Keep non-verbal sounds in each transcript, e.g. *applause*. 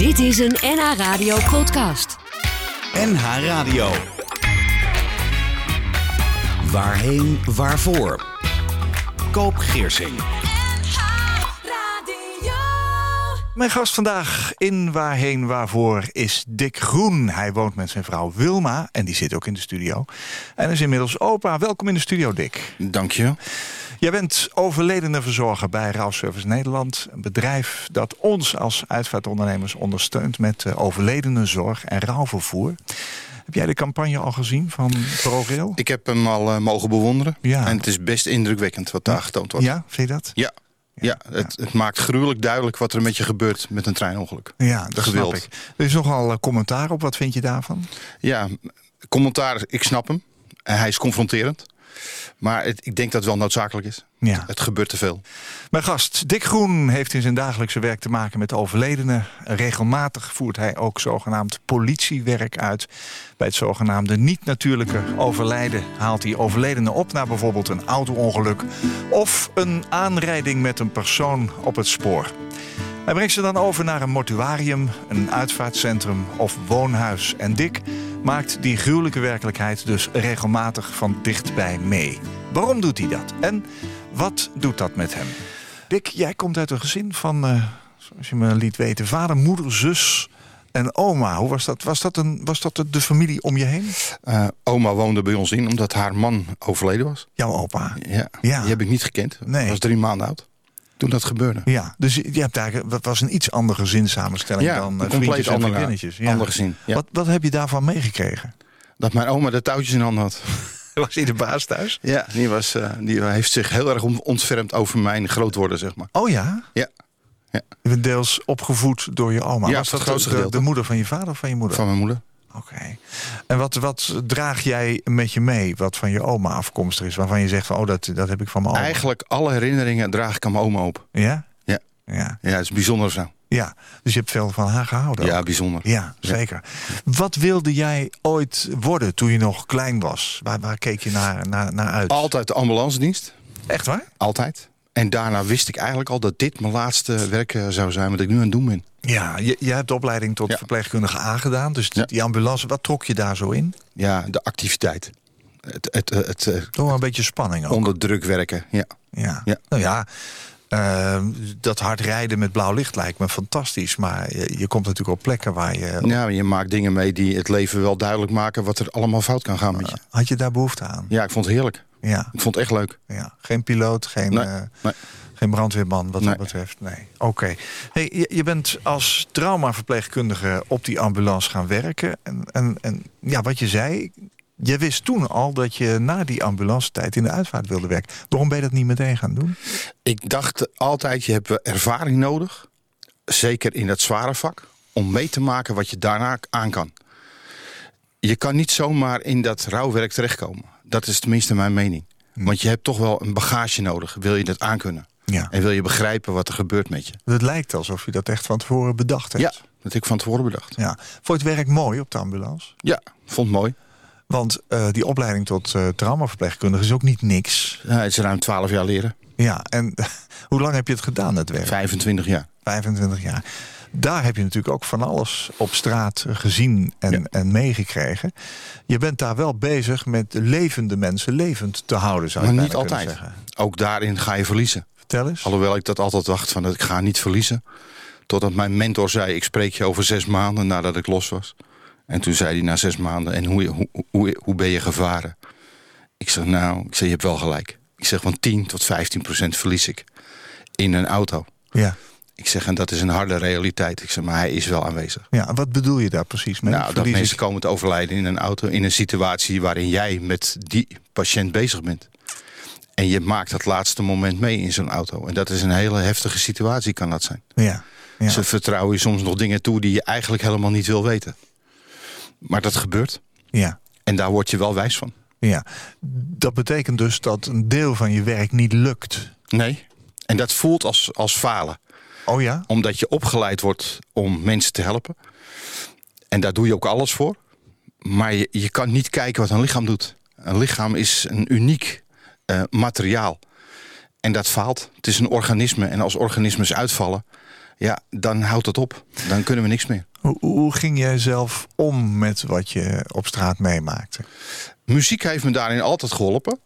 Dit is een NH Radio podcast. NH Radio. Waarheen, waarvoor? Koop Geersing. Mijn gast vandaag in Waarheen Waarvoor is Dick Groen. Hij woont met zijn vrouw Wilma en die zit ook in de studio. En is inmiddels opa. Welkom in de studio, Dick. Dank je. Jij bent overledenenverzorger bij Rouwservice Nederland. Een bedrijf dat ons als uitvaartondernemers ondersteunt met uh, overledenenzorg en rouwvervoer. Heb jij de campagne al gezien van ProRail? Ik heb hem al uh, mogen bewonderen. Ja. En het is best indrukwekkend wat daar getoond wordt. Ja, vind je dat? Ja. Ja, het, het, maakt gruwelijk duidelijk wat er met je gebeurt met een treinongeluk. Ja, dat Gewild. snap ik. Er is nogal uh, commentaar op. Wat vind je daarvan? Ja, commentaar, ik snap hem. Hij is confronterend. Maar het, ik denk dat het wel noodzakelijk is. Ja. Het gebeurt te veel. Mijn gast Dick Groen heeft in zijn dagelijkse werk te maken met overledenen. Regelmatig voert hij ook zogenaamd politiewerk uit. Bij het zogenaamde niet-natuurlijke overlijden haalt hij overledenen op... naar bijvoorbeeld een auto-ongeluk of een aanrijding met een persoon op het spoor. Hij brengt ze dan over naar een mortuarium, een uitvaartcentrum of woonhuis. En Dick maakt die gruwelijke werkelijkheid dus regelmatig van dichtbij mee. Waarom doet hij dat? En wat doet dat met hem? Dick, jij komt uit een gezin van, uh, zoals je me liet weten, vader, moeder, zus en oma. Hoe was dat? Was dat, een, was dat de familie om je heen? Uh, oma woonde bij ons in omdat haar man overleden was. Jouw opa? Ja, Ja. die heb ik niet gekend. Nee. was drie maanden oud toen dat gebeurde. Ja, dus je hebt eigenlijk, dat was een iets andere gezinssamenstelling Ja, dan een uh, compleet vriendjes en andere- vriendinnetjes. Ja. ander gezin, ja. Wat, wat heb je daarvan meegekregen? Dat mijn oma de touwtjes in handen had. *laughs* Was hij de baas thuis? Ja, die, was, uh, die heeft zich heel erg on- ontfermd over mijn groot worden, zeg maar. Oh ja? Ja, ja. Je bent deels opgevoed door je oma. Ja, was dat het grootste de, de, moeder van je vader of van je moeder? van mijn moeder. Oké. En wat, wat draag jij met je mee wat van je oma afkomstig is? Waarvan je zegt van, oh, dat, dat heb ik van mijn oma. Eigenlijk alle herinneringen draag ik aan mijn oma op. Ja? Ja, Ja. ja het is een bijzondere vrouw. Ja. Dus je hebt veel van haar gehouden Ja, ook. bijzonder. Ja, zeker. Wat wilde jij ooit worden toen je nog klein was? Waar, waar keek je naar, naar, naar uit? Altijd de ambulance dienst. Echt waar? Altijd. En daarna wist ik eigenlijk al dat dit mijn laatste werk eh, zou zijn wat ik nu aan het doen ben. Ja, je, je hebt de opleiding tot Ja. verpleegkundige aangedaan. Dus Ja. die ambulance, wat trok je daar zo in? Ja, de activiteit. Het, het, het, het, eh, Toch wel een beetje spanning ook. onder druk werken. Ja. Ja. Ja. Nou ja, eh, dat hard rijden met blauw licht lijkt me fantastisch. Maar je, je komt natuurlijk op plekken waar je... ja, je maakt dingen mee die het leven wel duidelijk maken wat er allemaal fout kan gaan met je. Had je daar behoefte aan? Ja, ik vond het heerlijk. Ja. Ik vond het echt leuk. ja. Geen piloot, geen, Nee, eh, nee. geen brandweerman wat Nee. dat betreft. Nee. Oké. Hey, je, je bent als traumaverpleegkundige op die ambulance gaan werken. En, en, en ja, wat je zei... Je wist toen al dat je na die ambulance tijd in de uitvaart wilde werken. Waarom ben je dat niet meteen gaan doen? Ik dacht altijd, je hebt ervaring nodig. Zeker in dat zware vak. Om mee te maken wat je daarna aan kan. Je kan niet zomaar in dat rouwwerk terechtkomen. Dat is tenminste mijn mening. Want je hebt toch wel een bagage nodig. Wil je dat aankunnen? Ja. En wil je begrijpen wat er gebeurt met je? Het lijkt alsof je dat echt van tevoren bedacht hebt. Ja, dat heb ik van tevoren bedacht. ja. Vond je het werk mooi op de ambulance? Ja, vond het mooi. Want eh, die opleiding tot eh, traumaverpleegkundige is ook niet niks. Ja, het is ruim 12 jaar leren. Ja, en *laughs* hoe lang heb je het gedaan, het werk? 25 jaar. 25 jaar. Daar heb je natuurlijk ook van alles op straat gezien en, Ja. en meegekregen. Je bent daar wel bezig met levende mensen levend te houden, zou je Maar niet altijd. zeggen. Ook daarin ga je verliezen. Vertel eens. Alhoewel ik dat altijd dacht van dat ik ga niet verliezen. Totdat mijn mentor zei, ik spreek je over zes maanden nadat ik los was. En toen zei hij na zes maanden, en hoe, hoe, hoe, hoe ben je gevaren? Ik zeg, nou, ik zeg, je hebt wel gelijk. Ik zeg, van 10 tot 15 procent verlies ik in een auto. Ja. Ik zeg, en dat is een harde realiteit. Ik zeg, maar hij is wel aanwezig. ja, wat bedoel je daar precies mee? Nou, dat mensen komen te overlijden in een auto... in een situatie waarin jij met die patiënt bezig bent. En je maakt dat laatste moment mee in zo'n auto. En dat is een hele heftige situatie, kan dat zijn. Ja. ja. Ze vertrouwen je soms nog dingen toe die je eigenlijk helemaal niet wil weten. Maar dat gebeurt. ja. En daar word je wel wijs van. Ja. Dat betekent dus dat een deel van je werk niet lukt. Nee. En dat voelt als, als falen. Oh ja? Omdat je opgeleid wordt om mensen te helpen. En daar doe je ook alles voor. Maar je, je kan niet kijken wat een lichaam doet. Een lichaam is een uniek eh, materiaal. En dat faalt. Het is een organisme. En als organismes uitvallen... ja, dan houdt het op. Dan kunnen we niks meer. Hoe, hoe ging jij zelf om met wat je op straat meemaakte? Muziek heeft me daarin altijd geholpen.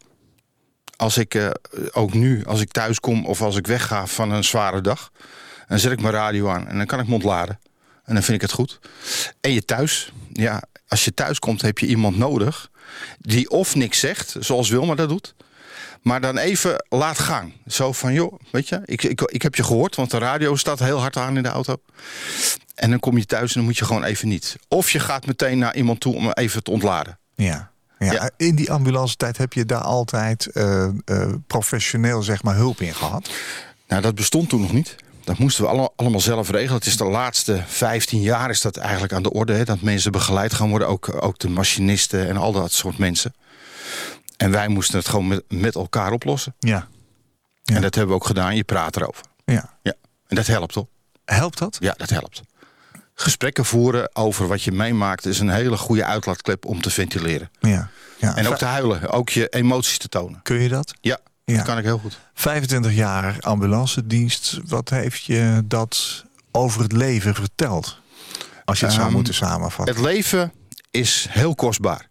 Als ik, eh, ook nu, als ik thuis kom of als ik wegga van een zware dag... dan zet ik mijn radio aan en dan kan ik me ontladen. En dan vind ik het goed. En je thuis, ja, als je thuis komt heb je iemand nodig... die of niks zegt, zoals Wilma dat doet... maar dan even laat gaan. Zo van, joh, weet je, ik, ik, ik heb je gehoord... want de radio staat heel hard aan in de auto. En dan kom je thuis en dan moet je gewoon even niet. Of je gaat meteen naar iemand toe om even te ontladen. Ja. Ja, Ja. In die ambulance tijd heb je daar altijd eh, eh, professioneel zeg maar, hulp in gehad. Nou, dat bestond toen nog niet. Dat moesten we alle- allemaal zelf regelen. Het is de laatste 15 jaar is dat eigenlijk aan de orde. Hè, dat mensen begeleid gaan worden. Ook, ook de machinisten en al dat soort mensen. En wij moesten het gewoon met, met elkaar oplossen. Ja. Ja. En dat hebben we ook gedaan. Je praat erover. ja. Ja. En dat helpt toch? Helpt dat? Ja, dat helpt. Gesprekken voeren over wat je meemaakt... is een hele goede uitlaatklep om te ventileren. Ja. ja. En ook te huilen. Ook je emoties te tonen. Kun je dat? Ja, Ja. dat kan ik heel goed. 25 jaar ambulancedienst. Wat heeft je dat over het leven verteld? Als je het zou Ehm, moeten samenvatten. Het leven is heel kostbaar.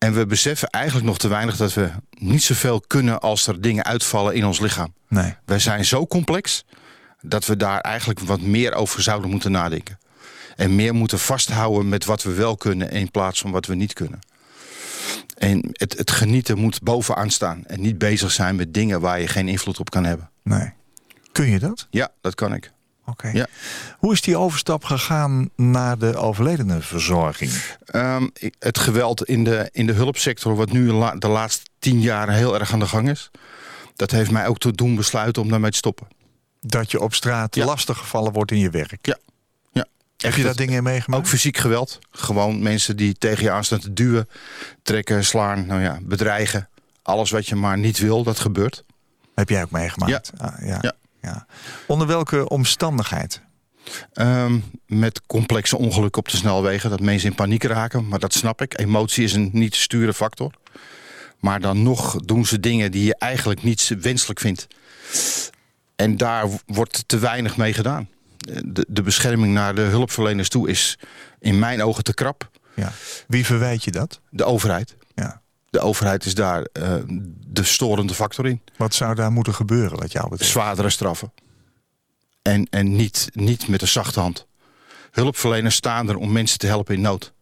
En we beseffen eigenlijk nog te weinig dat we niet zoveel kunnen als er dingen uitvallen in ons lichaam. Nee. Wij zijn zo complex dat we daar eigenlijk wat meer over zouden moeten nadenken. En meer moeten vasthouden met wat we wel kunnen in plaats van wat we niet kunnen. En het, het genieten moet bovenaan staan en niet bezig zijn met dingen waar je geen invloed op kan hebben. nee. Kun je dat? Ja, dat kan ik. Oké. Ja. Hoe is die overstap gegaan naar de overledenenverzorging? Ehm, ik- het geweld in de, in de hulpsector, wat nu la- de laatste tien jaar heel erg aan de gang is, dat heeft mij ook te doen besluiten om daarmee te stoppen. Dat je op straat Ja. lastig gevallen wordt in je werk. Ja. ja. Heb je daar dingen in meegemaakt? Ook fysiek geweld. Gewoon mensen die tegen je aan staan te duwen, trekken, slaan, nou ja, bedreigen. Alles wat je maar niet wil, dat gebeurt. Heb jij ook meegemaakt? Ja. Ah, ja. Ja. Ja. Onder welke omstandigheid? Ehm, met complexe ongelukken op de snelwegen, dat mensen in paniek raken. Maar dat snap ik. Emotie is een niet te sturen factor. Maar dan nog doen ze dingen die je eigenlijk niet wenselijk vindt. En daar wordt te weinig mee gedaan. De, de bescherming naar de hulpverleners toe is in mijn ogen te krap. Ja. Wie verwijt je dat? De overheid. De overheid is daar eh, de storende factor in. Wat zou daar moeten gebeuren wat jou betreft? Zwaardere straffen. En, en niet, niet met een zachte hand. Hulpverleners staan er om mensen te helpen in nood.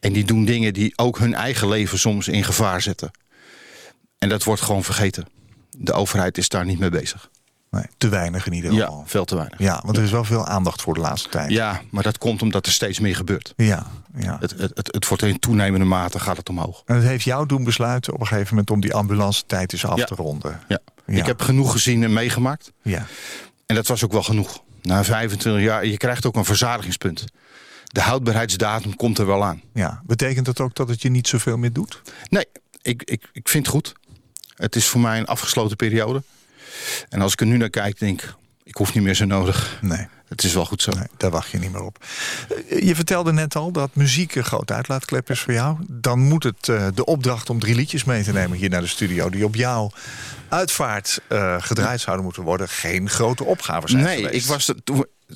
En die doen dingen die ook hun eigen leven soms in gevaar zetten. En dat wordt gewoon vergeten. De overheid is daar niet mee bezig. Nee, te weinig in ieder Ja, geval. veel te weinig. Ja, want er is wel veel aandacht voor de laatste tijd. Ja, maar dat komt omdat er steeds meer gebeurt. Ja, ja. Het, het, het, het wordt in toenemende mate gaat het omhoog. En het heeft jou doen besluiten op een gegeven moment om die ambulance tijd eens af Ja. te ronden. Ja. Ja. Ik heb genoeg gezien en meegemaakt. Ja. En dat was ook wel genoeg. Na 25 jaar, je krijgt ook een verzadigingspunt. De houdbaarheidsdatum komt er wel aan. ja. Betekent dat ook dat het je niet zoveel meer doet? Nee, ik, ik, ik vind het goed. Het is voor mij een afgesloten periode. En als ik er nu naar kijk, denk ik, ik hoef niet meer zo nodig. Nee. Het is wel goed zo. Nee, daar wacht je niet meer op. Eh, Je vertelde net al dat muziek een grote uitlaatklep is voor jou. Dan moet het eh, de opdracht om drie liedjes mee te nemen hier naar de studio... die op jouw uitvaart eh, gedraaid zouden moeten worden... geen grote opgave zijn Nee, geweest. ik was er,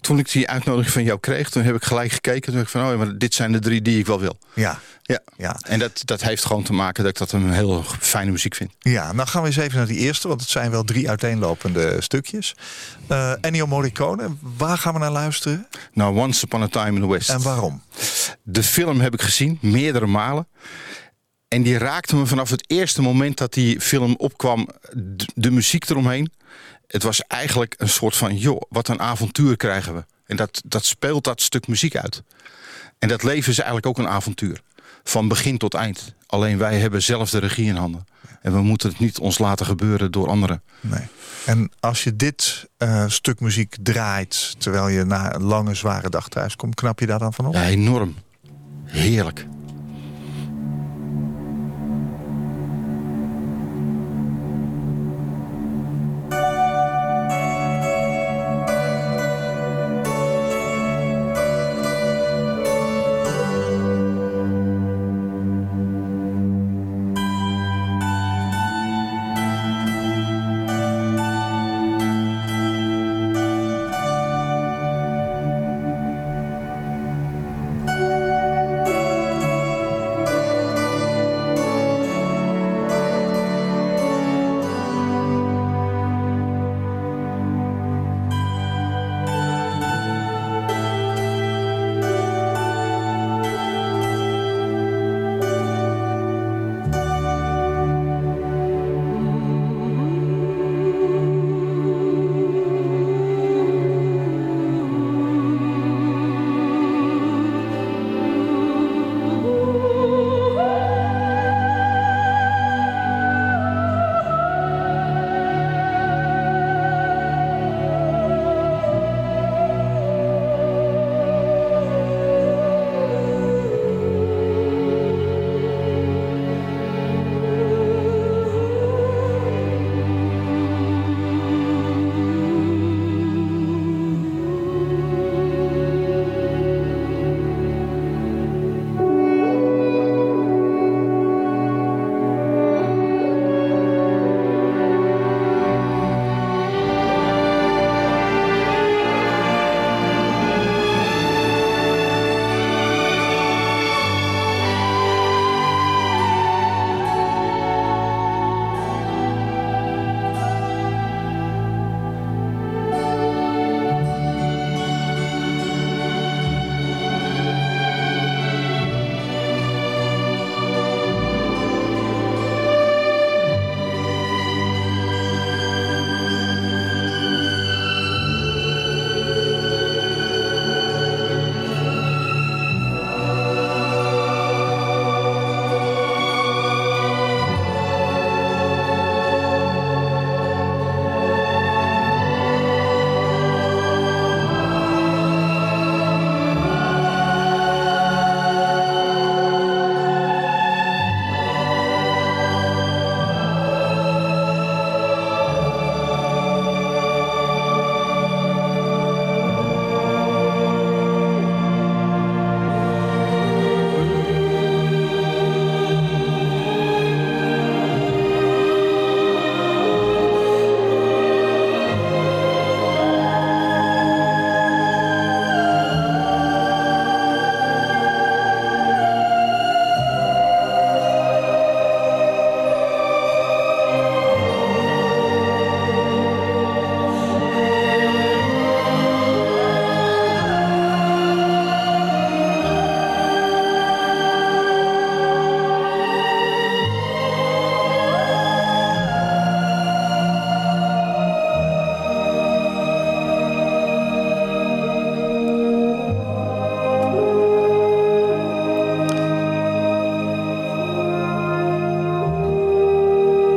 toen, ik die uitnodiging van jou kreeg, toen heb ik gelijk gekeken. Toen dacht ik van, oh maar dit zijn de drie die ik wel wil. Ja, Ja. ja. En dat, dat heeft gewoon te maken dat ik dat een heel fijne muziek vind. Ja, nou gaan we eens even naar die eerste, want het zijn wel drie uiteenlopende stukjes. Eh Ennio Morricone, waar gaan we naar luisteren Nou, Once Upon a Time in the West. en waarom? De film heb ik gezien, meerdere malen. En die raakte me vanaf het eerste moment dat die film opkwam, de, de muziek eromheen. Het was eigenlijk een soort van, joh, wat een avontuur krijgen we. En dat, dat speelt dat stuk muziek uit. En dat leven is eigenlijk ook een avontuur. Van begin tot eind. Alleen wij hebben zelf de regie in handen. En we moeten het niet ons laten gebeuren door anderen. Nee. En als je dit eh, stuk muziek draait terwijl je na een lange zware dag thuis komt, knap je daar dan van op? Ja, enorm. Heerlijk.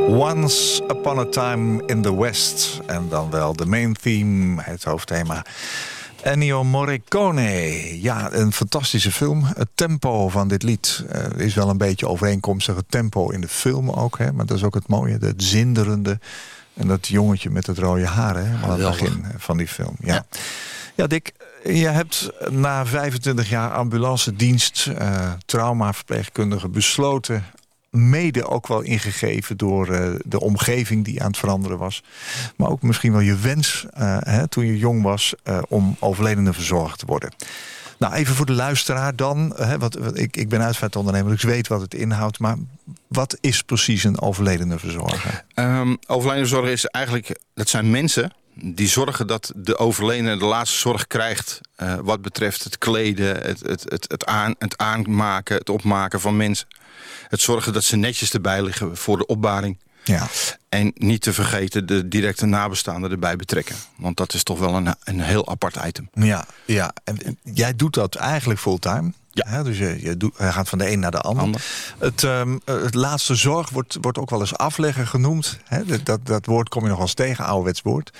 Once Upon a Time in the West. En dan wel de main theme, het hoofdthema. Ennio Morricone. Ja, een fantastische film. Het tempo van dit lied uh, is wel een beetje overeenkomstig. Het tempo in de film ook, hè? maar dat is ook het mooie. Het zinderende. En dat jongetje met het rode haar, hè? aan het begin van die film. Ja, ja. ja Dick, je hebt na 25 jaar ambulance dienst, uh, traumaverpleegkundige, besloten mede ook wel ingegeven door uh, de omgeving die aan het veranderen was. Maar ook misschien wel je wens uh, hè, toen je jong was uh, om overledene verzorgd te worden. Nou, even voor de luisteraar dan. Hè, wat, ik, ik ben uitvaartondernemer, dus ik weet wat het inhoudt. Maar wat is precies een overledene verzorger? Um, overledene verzorger is eigenlijk, dat zijn mensen die zorgen dat de overledene de laatste zorg krijgt... Wat betreft het kleden, het, het, het, het, aan, het aanmaken, het opmaken van mensen. Het zorgen dat ze netjes erbij liggen voor de opbaring. Ja. En niet te vergeten de directe nabestaanden erbij betrekken. Want dat is toch wel een, een heel apart item. Ja, ja. En, jij doet dat eigenlijk fulltime. Ja. Hè, dus je, je, doet, je gaat van de een naar de ander. Ander. Het, um, het laatste zorg wordt, wordt ook wel eens afleggen genoemd. Hè? Dat, dat, dat woord kom je nog als tegen, ouderwets woord.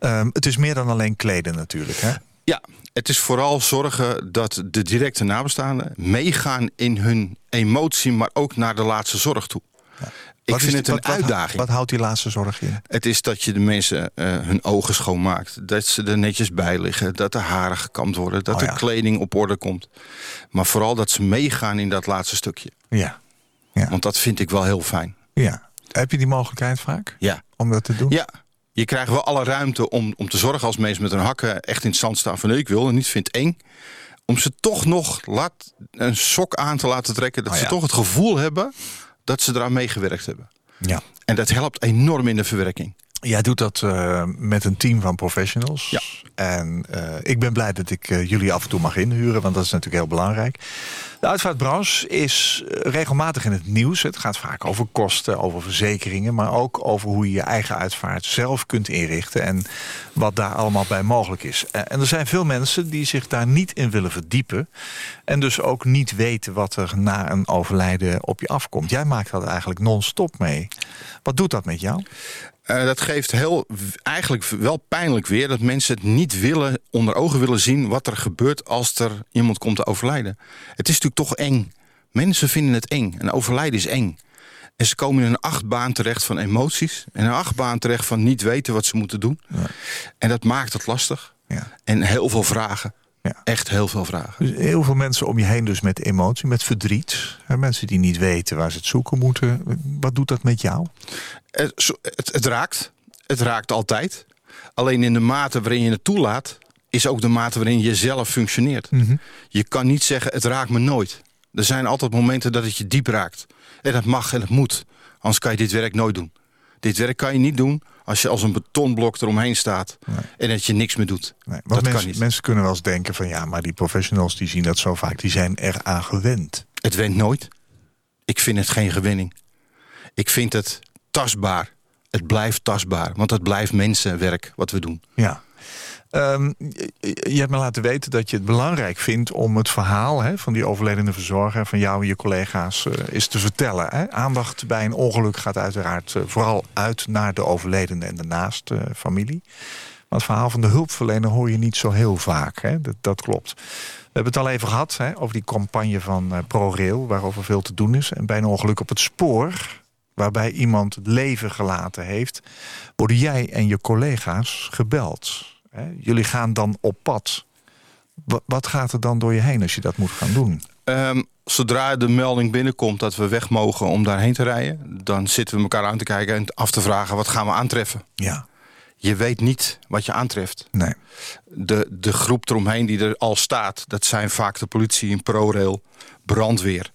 Um, het is meer dan alleen kleden natuurlijk. Hè? Ja, het is vooral zorgen dat de directe nabestaanden meegaan in hun emotie, maar ook naar de laatste zorg toe. Ja. Ik Wat vind het een wat, uitdaging. Wat houdt die laatste zorg in? Het is dat je de mensen eh, hun ogen schoonmaakt. Dat ze er netjes bij liggen. Dat de haren gekamd worden. Dat Oh ja. de kleding op orde komt. Maar vooral dat ze meegaan in dat laatste stukje. Ja. Want dat vind ik wel heel fijn. ja. Heb je die mogelijkheid vaak Ja. om dat te doen? Ja. Je krijgt wel alle ruimte om, om te zorgen als mensen met hun hakken echt in het zand staan. Van nee, ik wil het niet, vind het eng. Om ze toch nog laat, een sok aan te laten trekken. Dat Oh ze ja. toch het gevoel hebben dat ze eraan meegewerkt hebben. ja. En dat helpt enorm in de verwerking. Jij doet dat uh, met een team van professionals. Ja. En uh, ik ben blij dat ik uh, jullie af en toe mag inhuren, want dat is natuurlijk heel belangrijk. De uitvaartbranche is eh, regelmatig in het nieuws. Het gaat vaak over kosten, over verzekeringen, maar ook over hoe je je eigen uitvaart zelf kunt inrichten en wat daar allemaal bij mogelijk is. Eh, En er zijn veel mensen die zich daar niet in willen verdiepen en dus ook niet weten wat er na een overlijden op je afkomt. Jij maakt dat eigenlijk non-stop mee. Wat doet dat met jou? Uh, dat geeft heel, eigenlijk wel pijnlijk weer dat mensen het niet willen, onder ogen willen zien wat er gebeurt als er iemand komt te overlijden. Het is natuurlijk toch eng. Mensen vinden het eng. Een overlijden is eng. En ze komen in een achtbaan terecht van emoties. En een achtbaan terecht van niet weten wat ze moeten doen. Ja. En dat maakt het lastig. Ja. En heel veel vragen. Ja. Echt heel veel vragen. Dus heel veel mensen om je heen dus met emotie, met verdriet. Mensen die niet weten waar ze het zoeken moeten. Wat doet dat met jou? Het, zo- het, het raakt. Het raakt altijd. Alleen in de mate waarin je het toelaat... is ook de mate waarin je zelf functioneert. Je kan niet zeggen, het raakt me nooit. Er zijn altijd momenten dat het je diep raakt. En dat mag en dat moet. Anders kan je dit werk nooit doen. Dit werk kan je niet doen als je als een betonblok eromheen staat... en dat je niks meer doet. Nee, dat mensen, kan niet. mensen kunnen wel eens denken van ja, maar die professionals die zien dat zo vaak, die zijn eraan gewend. Het went nooit. Ik vind het geen gewinning. Ik vind het tastbaar. Het blijft tastbaar. Want het blijft mensenwerk wat we doen. Ja. Ehm, je, hebt me laten weten dat je het belangrijk vindt om het verhaal hè, van die overledene verzorger, van jou en je collega's, eh, is te vertellen. Hè. Aandacht bij een ongeluk gaat uiteraard eh, vooral uit naar de overledene en de naaste eh, familie. Maar het verhaal van de hulpverlener hoor je niet zo heel vaak. Hè. Dat, dat klopt. We hebben het al even gehad hè, over die campagne van ProRail, waarover veel te doen is. En bij een ongeluk op het spoor, waarbij iemand het leven gelaten heeft, worden jij en je collega's gebeld. Hè? Jullie gaan dan op pad. Wa- Wat gaat er dan door je heen als je dat moet gaan doen? Ehm, zodra de melding binnenkomt dat we weg mogen om daarheen te rijden... dan zitten we elkaar aan te kijken en af te vragen wat gaan we aantreffen. Ja, Je weet niet wat je aantreft. nee. De, de groep eromheen die er al staat... dat zijn vaak de politie, een ProRail, brandweer.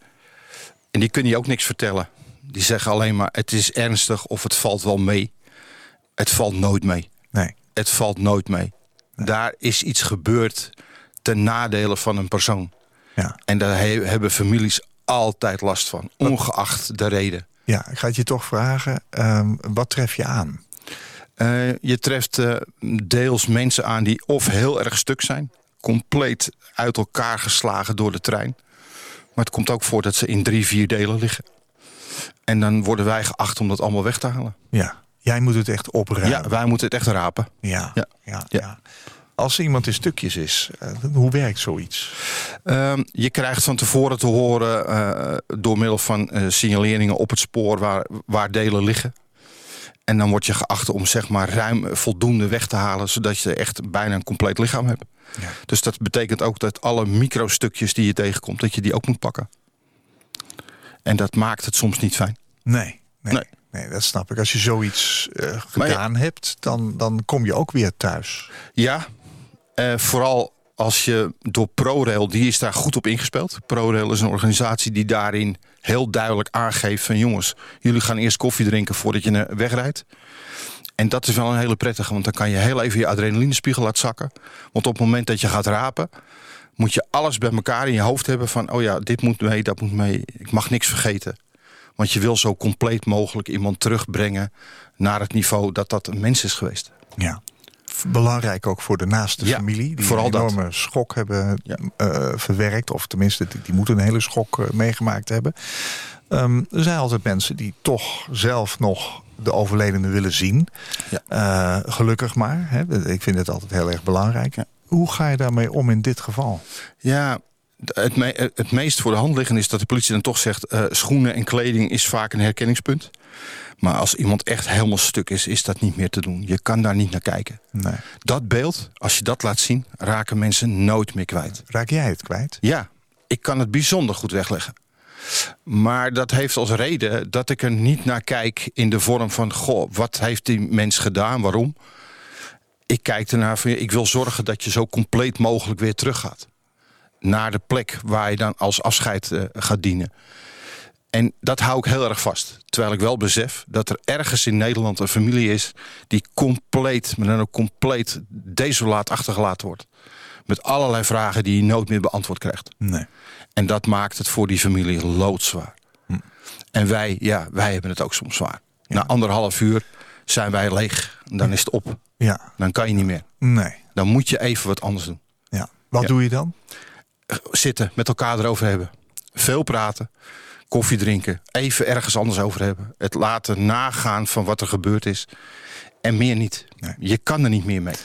En die kunnen je ook niks vertellen. Die zeggen alleen maar het is ernstig of het valt wel mee. Het valt nooit mee. nee. Het valt nooit mee. Daar is iets gebeurd ten nadele van een persoon. Ja. En daar he- hebben families altijd last van, ongeacht de reden. ja, ik ga het je toch vragen. ehm, wat tref je aan? Eh, je treft eh, deels mensen aan die of heel erg stuk zijn, compleet uit elkaar geslagen door de trein. Maar het komt ook voor dat ze in drie, vier delen liggen. En dan worden wij geacht om dat allemaal weg te halen. Ja, jij moet het echt opruimen. Ja, wij moeten het echt rapen. ja, Ja. ja. Als iemand in stukjes is, eh, hoe werkt zoiets? Ehm, je krijgt van tevoren te horen eh, door middel van eh, signaleringen op het spoor waar, waar delen liggen. En dan word je geacht om zeg maar ruim voldoende weg te halen, zodat je echt bijna een compleet lichaam hebt. Ja. Dus dat betekent ook dat alle microstukjes die je tegenkomt, dat je die ook moet pakken. En dat maakt het soms niet fijn. Nee, nee, nee. Nee. dat snap ik. Als je zoiets eh, ja- gedaan hebt, dan, dan kom je ook weer thuis. Ja, eh, vooral als je door ProRail, die is daar goed op ingespeeld. ProRail is een organisatie die daarin heel duidelijk aangeeft van jongens, jullie gaan eerst koffie drinken voordat je wegrijdt. En dat is wel een hele prettige, want dan kan je heel even je adrenalinespiegel laten zakken. Want op het moment dat je gaat rapen, moet je alles bij elkaar in je hoofd hebben van oh ja, dit moet mee, dat moet mee. Ik mag niks vergeten. Want je wil zo compleet mogelijk iemand terugbrengen naar het niveau dat dat een mens is geweest. Ja. Belangrijk ook voor de naaste Ja, familie. Die vooral een dat. enorme schok hebben Ja. eh, verwerkt. Of tenminste, die, die moeten een hele schok eh, meegemaakt hebben. Ehm, er zijn altijd mensen die toch zelf nog de overledene willen zien. Ja. Eh, gelukkig maar. Hè. Ik vind het altijd heel erg belangrijk. Hoe ga je daarmee om in dit geval? Ja, het, me- het meest voor de hand liggende is dat de politie dan toch zegt... eh, schoenen en kleding is vaak een herkenningspunt. Maar als iemand echt helemaal stuk is, is dat niet meer te doen. Je kan daar niet naar kijken. Nee. Dat beeld, als je dat laat zien, raken mensen nooit meer kwijt. Raak jij het kwijt? Ja, ik kan het bijzonder goed wegleggen. Maar dat heeft als reden dat ik er niet naar kijk in de vorm van... goh, wat heeft die mens gedaan, waarom? Ik kijk ernaar van, ik wil zorgen dat je zo compleet mogelijk weer teruggaat. Naar de plek waar je dan als afscheid eh, gaat dienen. En dat hou ik heel erg vast. Terwijl ik wel besef dat er ergens in Nederland een familie is... die compleet, maar dan ook compleet desolaat achtergelaten wordt. Met allerlei vragen die je nooit meer beantwoord krijgt. Nee. En dat maakt het voor die familie loodzwaar. Hm. En wij, ja, wij hebben het ook soms zwaar. Na anderhalf uur zijn wij leeg. Dan is het op. Ja. Dan kan je niet meer. Nee. Dan moet je even wat anders doen. Ja. Wat Ja. doe je dan? Zitten, met elkaar erover hebben. Veel praten. Koffie drinken. Even ergens anders over hebben. Het laten nagaan van wat er gebeurd is. En meer niet. Nee. Je kan er niet meer mee.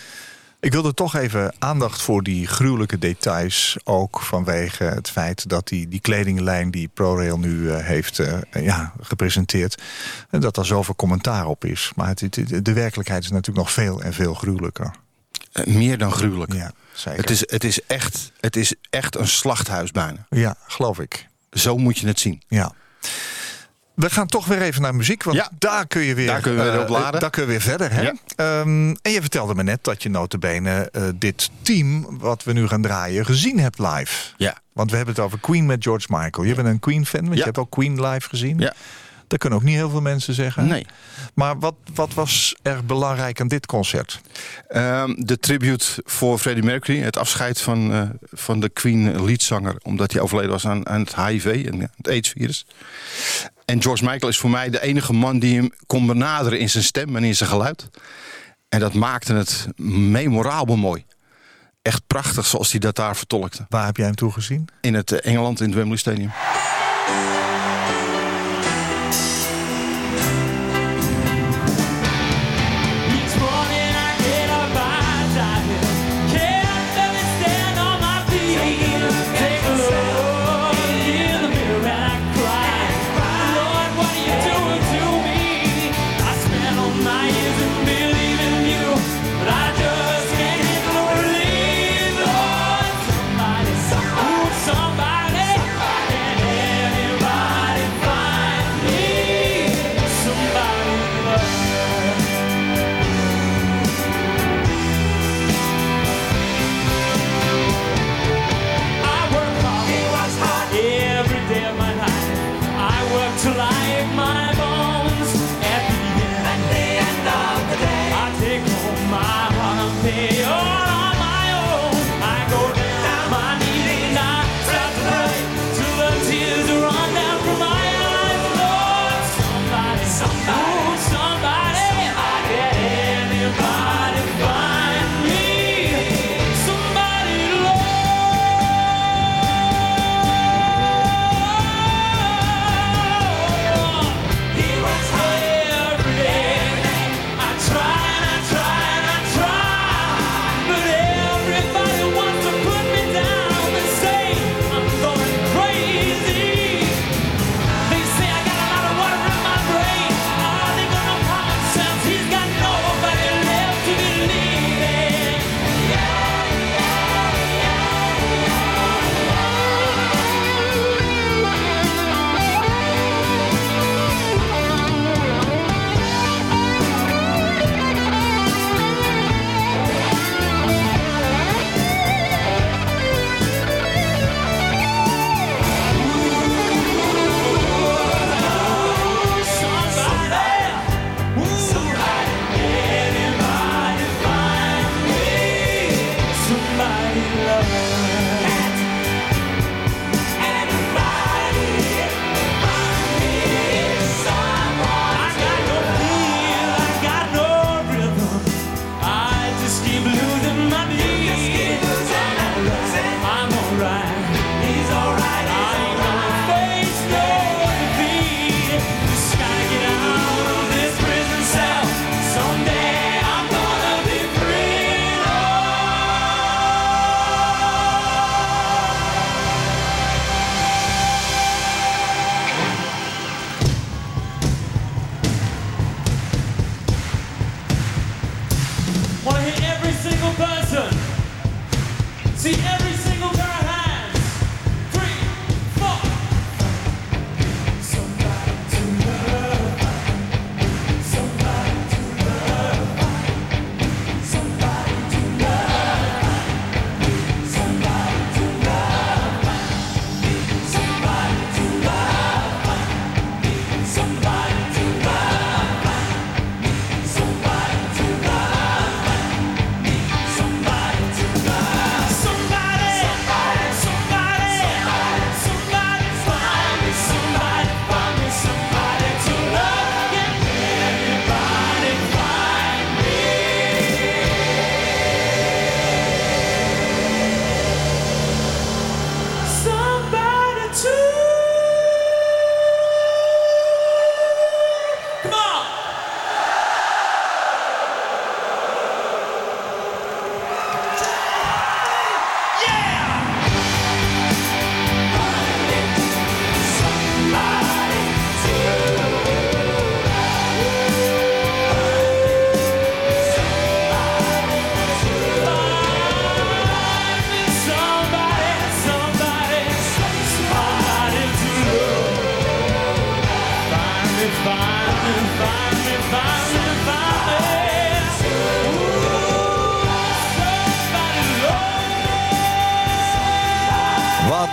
Ik wilde toch even aandacht voor die gruwelijke details. Ook vanwege het feit dat die, die kledinglijn die ProRail nu eh, heeft eh, ja, gepresenteerd... eh, dat daar zoveel commentaar op is. Maar het, het- de werkelijkheid is natuurlijk nog veel en veel gruwelijker. Eh, Meer dan gruwelijk. Ja, zeker. Het, is, het, is echt, het is echt een slachthuis bijna. Ja, geloof ik. Zo moet je het zien. Ja. We gaan toch weer even naar muziek, want Ja. daar kun je weer, Daar kun je weer eh, op laden. daar kun je weer verder. Hè? Ja. Ehm, en je vertelde me net dat je notabene eh dit team wat we nu gaan draaien gezien hebt live. Ja. Want we hebben het over Queen met George Michael. Je bent een Queen-fan, want Ja. je hebt ook Queen live gezien. Ja. Dat kunnen ook niet heel veel mensen zeggen. Nee. Maar wat, wat was erg belangrijk aan dit concert? Ehm, de tribute voor Freddie Mercury. Het afscheid van, eh, van de Queen leadzanger. Omdat hij overleden was aan, aan het HIV en het AIDS-virus. En George Michael is voor mij de enige man die hem kon benaderen in zijn stem en in zijn geluid. En dat maakte het memorabel mooi. Echt prachtig zoals hij dat daar vertolkte. Waar heb jij hem toe gezien? In het eh, Engeland, in het Wembley Stadium.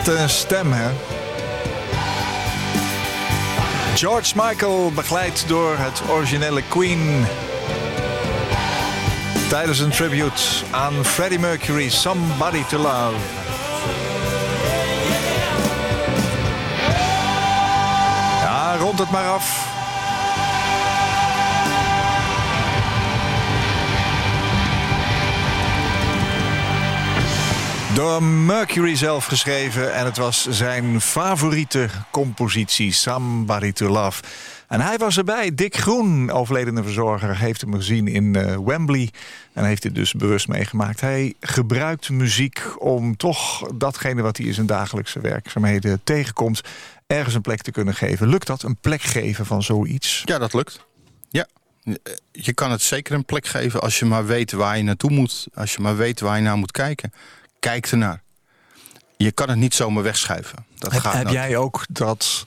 Wat een stem, hè? George Michael, begeleid door het originele Queen. Tijdens een tribute aan Freddie Mercury, Somebody to Love. Ja, rond het maar af. Door Mercury zelf geschreven en het was zijn favoriete compositie, Somebody to Love. En hij was erbij. Dick Groen, overledene verzorger, heeft hem gezien in eh, Wembley. En heeft dit dus bewust meegemaakt. Hij gebruikt muziek om toch datgene wat hij in zijn dagelijkse werkzaamheden tegenkomt... ergens een plek te kunnen geven. Lukt dat, een plek geven van zoiets? Ja, dat lukt. Ja. Je kan het zeker een plek geven als je maar weet waar je naartoe moet. Als je maar weet waar je naar moet kijken. Kijk ernaar. Je kan het niet zomaar wegschuiven. Dat Heb, gaat heb jij ook dat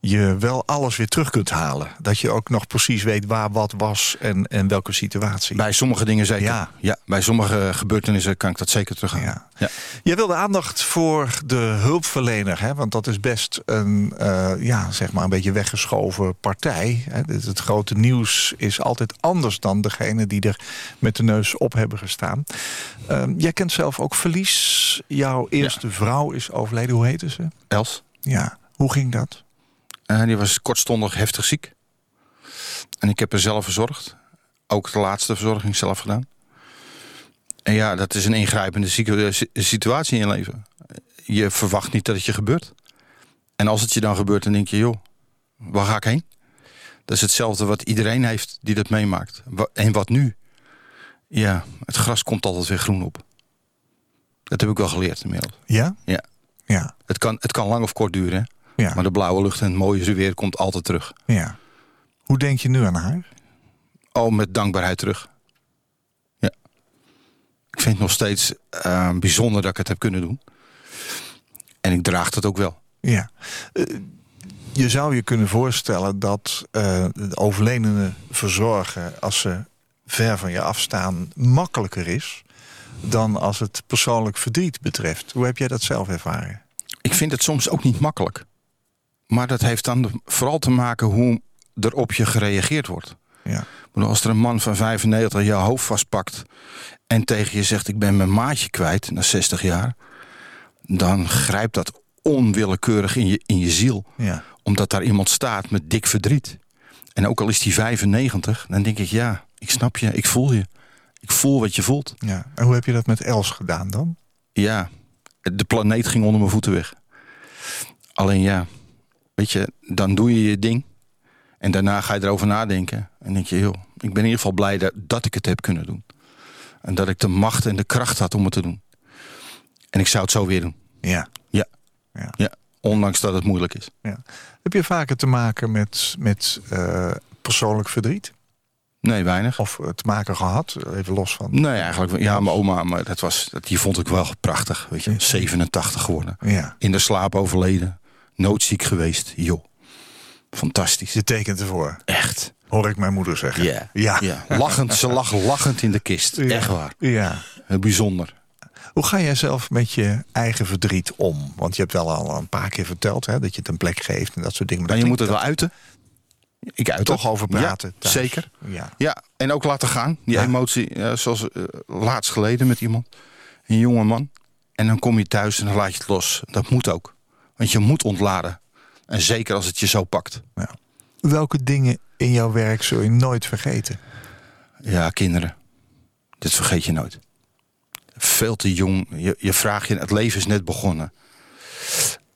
je wel alles weer terug kunt halen? Dat je ook nog precies weet waar wat was en, en welke situatie? Bij sommige dingen zeker. Ja. Ja. bij sommige gebeurtenissen kan ik dat zeker terughalen. Ja. Ja. Jij wilde aandacht voor de hulpverlener, hè? want dat is best een, eh, ja, zeg maar een beetje weggeschoven partij. Hè? Het, grote nieuws is altijd anders dan degene die er met de neus op hebben gestaan. Ehm, jij kent zelf ook verlies. Jouw eerste vrouw is overleden. Hoe heette ze? Els, Ja, hoe ging dat? Eh, die was kortstondig heftig ziek. En ik heb haar zelf verzorgd. Ook de laatste verzorging zelf gedaan. En ja, dat is een ingrijpende eh, si- situatie in je leven. Je verwacht niet dat het je gebeurt. En als het je dan gebeurt, dan denk je, joh, waar ga ik heen? Dat is hetzelfde wat iedereen heeft die dat meemaakt. En wat nu? Ja, het gras komt altijd weer groen op. Dat heb ik wel geleerd inmiddels. Ja? Ja. Ja. Het kan, het kan lang of kort duren, hè? Ja. maar de blauwe lucht en het mooie weer komt altijd terug. ja. Hoe denk je nu aan haar? Al met dankbaarheid terug. Ja. Ik vind het nog steeds eh, bijzonder dat ik het heb kunnen doen. En ik draag het ook wel. Ja. Eh, je zou je kunnen voorstellen dat eh, de overledene verzorgen... als ze ver van je afstaan, makkelijker is... dan als het persoonlijk verdriet betreft. Hoe heb jij dat zelf ervaren? Ik vind het soms ook niet makkelijk. Maar dat heeft dan vooral te maken hoe er op je gereageerd wordt. Ja. Als er een man van 95 je hoofd vastpakt... en tegen je zegt, ik ben mijn maatje kwijt na 60 jaar... dan grijpt dat onwillekeurig in je, in je ziel. Ja. Omdat daar iemand staat met dik verdriet. En ook al is die 95, dan denk ik, ja, ik snap je, ik voel je. Ik voel wat je voelt. ja. En hoe heb je dat met Els gedaan dan? Ja, de planeet ging onder mijn voeten weg. Alleen ja, weet je, dan doe je je ding. En daarna ga je erover nadenken. En denk je, joh, ik ben in ieder geval blij dat, dat ik het heb kunnen doen. En dat ik de macht en de kracht had om het te doen. En ik zou het zo weer doen. Ja. Ja. Ja. Ja, ondanks dat het moeilijk is. ja. Heb je vaker te maken met, met eh, persoonlijk verdriet? Nee, weinig. Of eh, te maken gehad? Even los van... Nee, eigenlijk. Ja, mijn oma, maar dat was, die vond ik wel prachtig. Weet je, 87 geworden. Ja. In de slaap overleden. Noodziek geweest. Joh. Fantastisch. Je tekent ervoor. Echt. Hoor ik mijn moeder zeggen. Ja. Ja. ja. Lachend, ze lag lachend in de kist. Ja. Echt waar. Ja. Bijzonder. Hoe ga jij zelf met je eigen verdriet om? Want je hebt wel al een paar keer verteld hè, dat je het een plek geeft en dat soort dingen. Maar je moet het wel uiten. Ik uit toch het. over praten. Ja, zeker. Ja. Ja, en ook laten gaan. Die Ja. emotie, eh, zoals eh, laatst geleden met iemand. Een jonge man. En dan kom je thuis en dan laat je het los. Dat moet ook. Want je moet ontladen. En zeker als het je zo pakt. Ja. Welke dingen in jouw werk zul je nooit vergeten? Ja, kinderen. Dit vergeet je nooit. Veel te jong. Je, je vraagt je, het leven is net begonnen.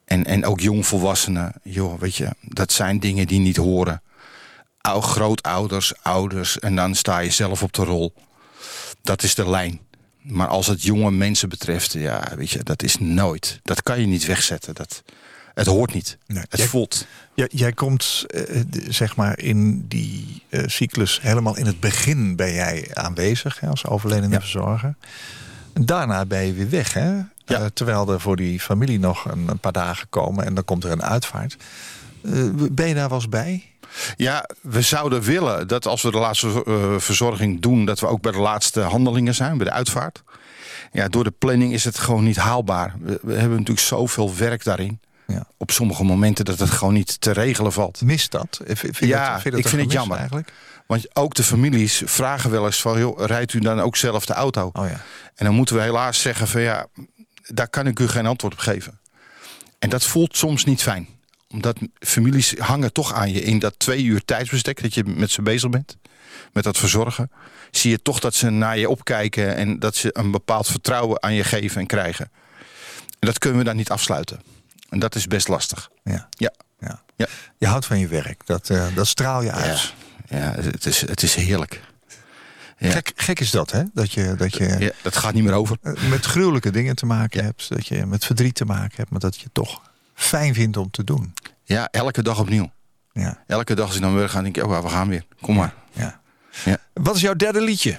En, en ook jongvolwassenen. Joh, weet je, dat zijn dingen die niet horen. Ou, grootouders, ouders. En dan sta je zelf op de rol. Dat is de lijn. Maar als het jonge mensen betreft, ja, weet je, dat is nooit. Dat kan je niet wegzetten. Dat, het hoort niet. Nee. Het Jij- voelt. Jij komt eh, d- zeg maar in die eh, cyclus helemaal in het begin ben jij aanwezig hè, als overledene Ja. verzorger. Daarna ben je weer weg, hè? Ja. Eh, terwijl er voor die familie nog een, een paar dagen komen en dan komt er een uitvaart. Eh, ben je daar wel eens bij? Ja, we zouden willen dat als we de laatste eh, verzorging doen... dat we ook bij de laatste handelingen zijn, bij de uitvaart. Ja, door de planning is het gewoon niet haalbaar. We, we hebben natuurlijk zoveel werk daarin. Ja. Op sommige momenten dat het gewoon niet te regelen valt. Mist dat? Vind, je Ja, dat, vind dat ik vind het jammer. Eigenlijk? Want ook de families vragen wel eens van... joh, rijdt u dan ook zelf de auto? Oh ja. En dan moeten we helaas zeggen van ja, daar kan ik u geen antwoord op geven. En dat voelt soms niet fijn. Omdat families hangen toch aan je in dat twee uur tijdsbestek dat je met ze bezig bent. Met dat verzorgen. Zie je toch dat ze naar je opkijken en dat ze een bepaald vertrouwen aan je geven en krijgen. En dat kunnen we dan niet afsluiten. En dat is best lastig. Ja. Ja. Ja. Ja. Je houdt van je werk. Dat, eh, dat straal je uit. ja het, is, het is heerlijk. Ja. Gek, gek is dat, hè? Dat je, dat je Ja, dat gaat niet meer over. met gruwelijke dingen te maken Ja. hebt. Dat je met verdriet te maken hebt. Maar dat je toch fijn vindt om te doen. Ja, elke dag opnieuw. Ja. Elke dag als ik dan weer ga, denk ik, oh, we gaan weer. Kom maar. ja. Ja. Wat is jouw derde liedje?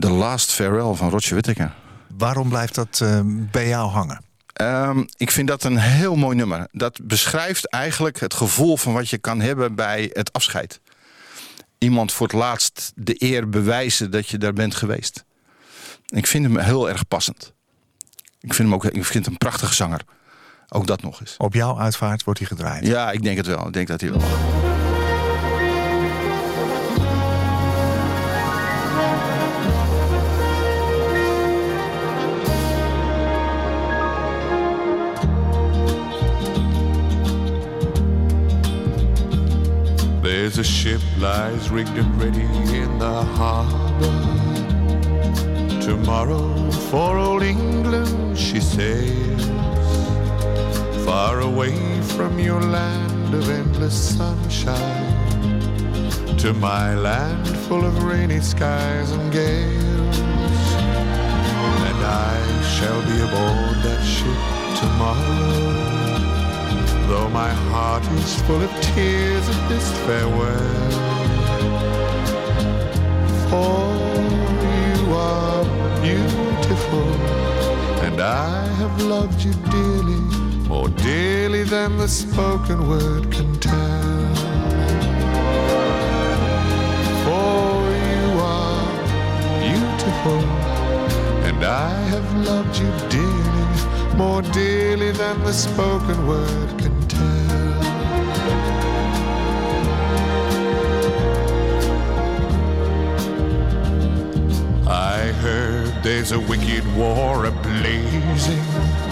The Last Farewell van Roger Whittaker. Waarom blijft dat eh, bij jou hangen? Ehm, ik vind dat een heel mooi nummer. Dat beschrijft eigenlijk het gevoel van wat je kan hebben bij het afscheid. Iemand voor het laatst de eer bewijzen dat je daar bent geweest. Ik vind hem heel erg passend. Ik vind hem ook ik vind hem een prachtige zanger. Ook dat nog eens. Op jouw uitvaart wordt hij gedraaid. Ja, ik denk het wel. Ik denk dat hij wel. There's a ship lies rigged and ready in the harbor. Tomorrow for old England she sails, far away from your land of endless sunshine, to my land full of rainy skies and gales. And I shall be aboard that ship tomorrow. Though my heart is full of tears at this farewell For you are beautiful And I have loved you dearly More dearly than the spoken word can tell For you are beautiful And I have loved you dearly, more dearly than the spoken word can tell. I heard there's a wicked war ablazing,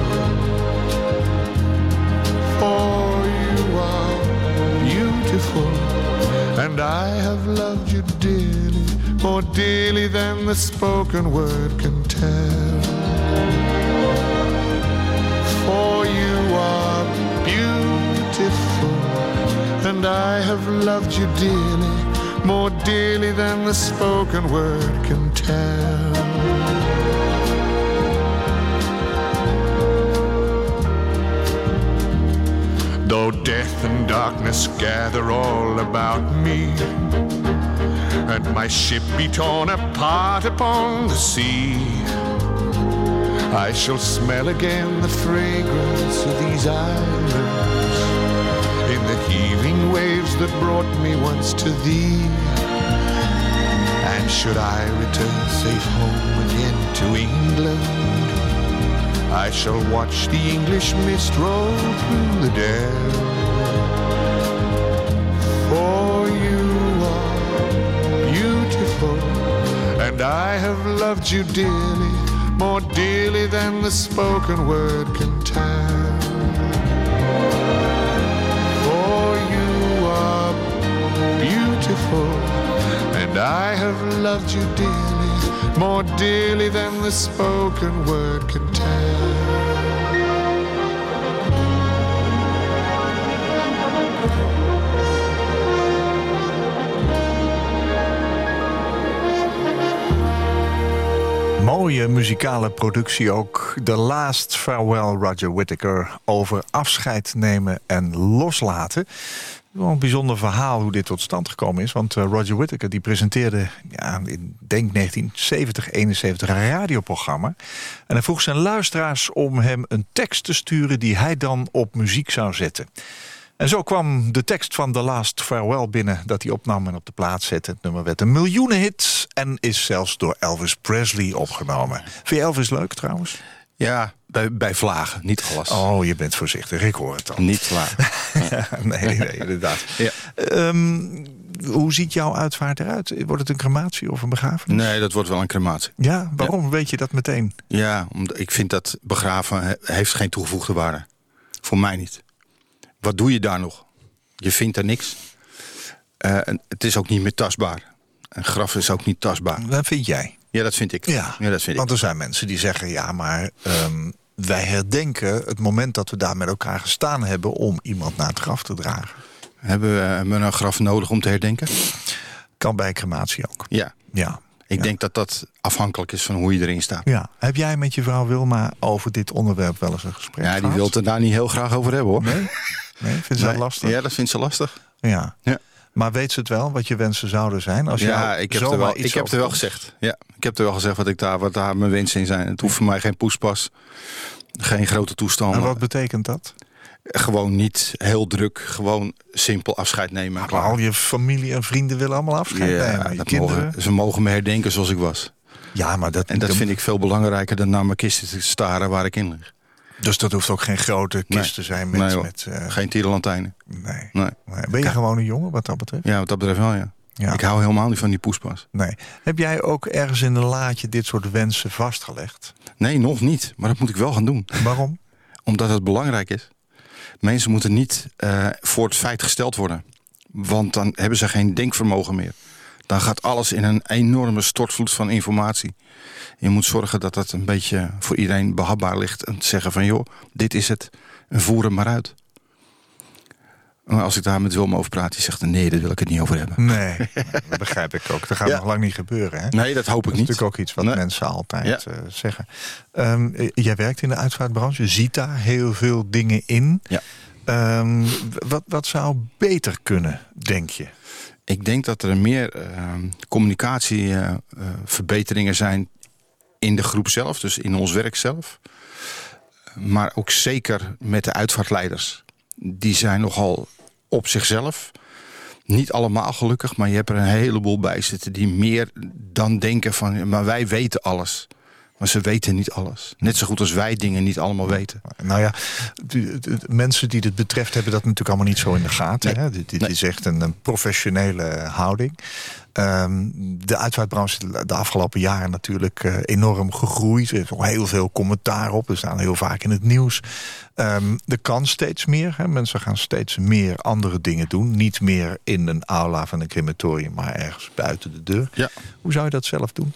Beautiful, and I have loved you dearly, more dearly than the spoken word can tell. For you are beautiful, and I have loved you dearly, more dearly than the spoken word can tell. Though death and darkness gather all about me, and my ship be torn apart upon the sea. I shall smell again the fragrance of these islands in the heaving waves that brought me once to thee. And should I return safe home again to England, I shall watch the English mist roll through the dell. For you are beautiful, and I have loved you dearly, more dearly than the spoken word can tell. For you are beautiful, and I have loved you dearly, more dearly than the spoken word can tell. Mooie muzikale productie ook. The Last Farewell Roger Whittaker over afscheid nemen en loslaten. Wel een bijzonder verhaal hoe dit tot stand gekomen is. Want eh, Roger Whittaker die presenteerde ja, in denk 1970, 71 een radioprogramma. En hij vroeg zijn luisteraars om hem een tekst te sturen die hij dan op muziek zou zetten. En zo kwam de tekst van The Last Farewell binnen... dat hij opnam en op de plaats zette. Het nummer werd een miljoenenhit... en is zelfs door Elvis Presley opgenomen. Vind je Elvis leuk trouwens? Ja, bij, bij vlagen, niet alles. Oh, je bent voorzichtig. Ik hoor het al. Niet vlagen. *laughs* nee, nee, inderdaad. Ja. Ehm, hoe ziet jouw uitvaart eruit? Wordt het een crematie of een begrafenis? Nee, dat wordt wel een crematie. Ja, waarom weet je dat meteen? Ja, omdat ik vind dat begraven he- heeft geen toegevoegde waarde. Voor mij niet. Wat doe je daar nog? Je vindt er niks. Eh, het is ook niet meer tastbaar. Een graf is ook niet tastbaar. Dat vind jij. Ja, dat vind ik. Ja, dat vind ik. want er zijn mensen die zeggen... ja, maar ehm, wij herdenken het moment dat we daar met elkaar gestaan hebben... om iemand naar het graf te dragen. Hebben we, we een graf nodig om te herdenken? Kan bij crematie ook. Ja. Ja. Ik Ja. denk dat dat afhankelijk is van hoe je erin staat. ja. Heb jij met je vrouw Wilma over dit onderwerp wel eens een gesprek Ja, die gehad? wil het er daar niet heel graag over hebben hoor. Nee? *laughs* Nee, vindt ze dat lastig? Ja, dat vindt ze lastig. Ja. Ja. Maar weet ze het wel, wat je wensen zouden zijn? Als ja, ik heb, er wel, ik heb er wel gezegd. Ja, ik heb er wel gezegd wat, ik daar, wat daar mijn wensen in zijn. Het hoeft voor mij geen poespas. Geen grote toestanden. En wat betekent dat? Gewoon niet heel druk. Gewoon simpel afscheid nemen. en Maar al je familie en vrienden willen allemaal afscheid nemen. Je kinderen. mogen, ze mogen me herdenken zoals ik was. Ja, maar dat, En dat dat- vind ik veel belangrijker dan naar mijn kisten te staren waar ik in lig. Dus dat hoeft ook geen grote kist Nee. te zijn met... Nee, met eh, Geen tierenlantijnen. nee. Nee. Ben je gewoon een jongen wat dat betreft? Ja, wat dat betreft wel, ja. Ja. Ik hou helemaal niet van die poespas. Nee. Heb jij ook ergens in een laadje dit soort wensen vastgelegd? Nee, nog niet. Maar dat moet ik wel gaan doen. Waarom? *laughs* Omdat het belangrijk is. Mensen moeten niet eh, voor het feit gesteld worden. Want dan hebben ze geen denkvermogen meer. Dan gaat alles in een enorme stortvloed van informatie. Je moet zorgen dat dat een beetje voor iedereen behapbaar ligt. En te zeggen van joh, dit is het. En voer hem maar uit. Maar als ik daar met Wilma over praat, die zegt nee, daar wil ik het niet over hebben. Nee, *laughs* dat begrijp ik ook. Dat gaat Ja. nog lang niet gebeuren. Hè? Nee, dat hoop ik Dat is niet. natuurlijk ook iets wat Nee. mensen altijd Ja. eh, zeggen. Ehm, eh, jij werkt in de uitvaartbranche. Je ziet daar heel veel dingen in. Ja. Ehm, wat, wat zou beter kunnen, denk je? Ik denk dat er meer communicatieverbeteringen zijn in de groep zelf, dus in ons werk zelf. Maar ook zeker met de uitvaartleiders. Die zijn nogal op zichzelf. Niet allemaal gelukkig, maar je hebt er een heleboel bij zitten die meer dan denken van, maar wij weten alles. Maar ze weten niet alles. Net zo goed als wij dingen niet allemaal weten. Nou ja, de, de- de mensen die dit betreft hebben dat natuurlijk allemaal niet zo in de gaten. Nee. Hè? Dit, dit Nee. is echt een, een professionele houding. Ehm, de uitvaartbranche is de afgelopen jaren natuurlijk eh, enorm gegroeid. Er is nog heel veel commentaar op. We staan heel vaak in het nieuws. Ehm er kan steeds meer. Hè? Mensen gaan steeds meer andere dingen doen. Niet meer in een aula van een crematorium, maar ergens buiten de deur. Ja. Hoe zou je dat zelf doen?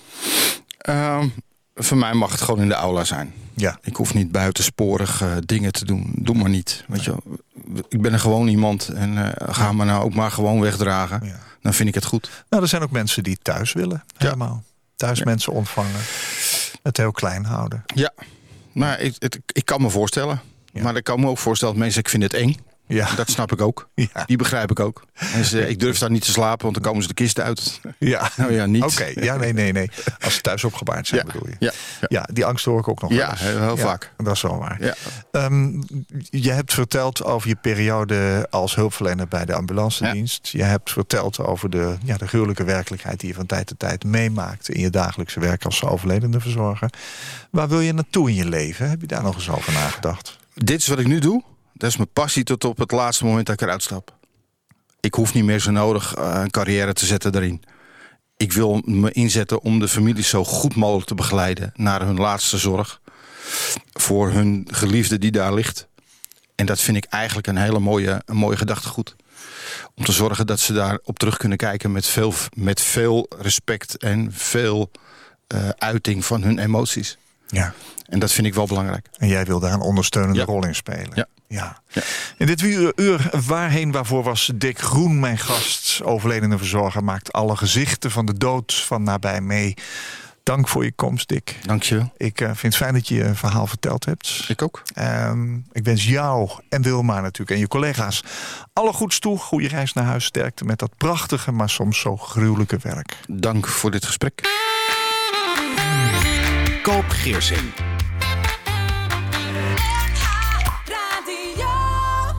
Ehm, voor mij mag het gewoon in de aula zijn. Ja, Ik hoef niet buitensporig eh, dingen te doen. Doe maar niet. Weet je, wel. ik ben er gewoon iemand en eh, ga me nou ook maar gewoon wegdragen. Ja. Dan vind ik het goed. Nou, er zijn ook mensen die thuis willen. Helemaal. Thuis mensen ontvangen. Het heel klein houden. Ja, maar ik, het, ik kan me voorstellen. Maar ik kan me ook voorstellen dat mensen, ik vind het eng. Ja. Dat snap ik ook. *laughs* Ja. Die begrijp ik ook. En ze, ik durf daar niet te slapen, want dan komen ze de kist uit. Ja. *laughs* Nou ja, niet. Oké, ja, nee, nee, nee. Als ze thuis opgebaard zijn, Ja, bedoel je. ja, ja. Ja, die angst hoor ik ook nog Ja, eens. heel vaak. Dat is wel waar. Ja. Ehm, je hebt verteld over je periode als hulpverlener bij de ambulance dienst. Je hebt verteld over de, ja, de gruwelijke werkelijkheid die je van tijd tot tijd meemaakt in je dagelijkse werk als overledene verzorger. Waar wil je naartoe in je leven? Heb je daar nog eens over nagedacht? Dit is wat ik nu doe. Dat is mijn passie tot op het laatste moment dat ik eruit stap. Ik hoef niet meer zo nodig eh, een carrière te zetten daarin. Ik wil me inzetten om de families zo goed mogelijk te begeleiden naar hun laatste zorg. Voor hun geliefde die daar ligt. En dat vind ik eigenlijk een hele mooie, een mooie gedachtegoed. Om te zorgen dat ze daar op terug kunnen kijken met veel, met veel respect en veel eh, uiting van hun emoties. Ja. En dat vind ik wel belangrijk. En jij wil daar een ondersteunende Ja. rol in spelen. Ja. Ja. Ja. In dit uur, uur waarheen waarvoor was Dick Groen mijn gast. Overledene verzorger maakt alle gezichten van de dood van nabij mee. Dank voor je komst, Dick. Dankjewel. Ik eh, vind het fijn dat je je verhaal verteld hebt. Ik ook. Ehm, ik wens jou en Wilma natuurlijk en je collega's alle goeds toe. Goede reis naar huis. Sterkte met dat prachtige, maar soms zo gruwelijke werk. Dank voor dit gesprek. Koop Geersing.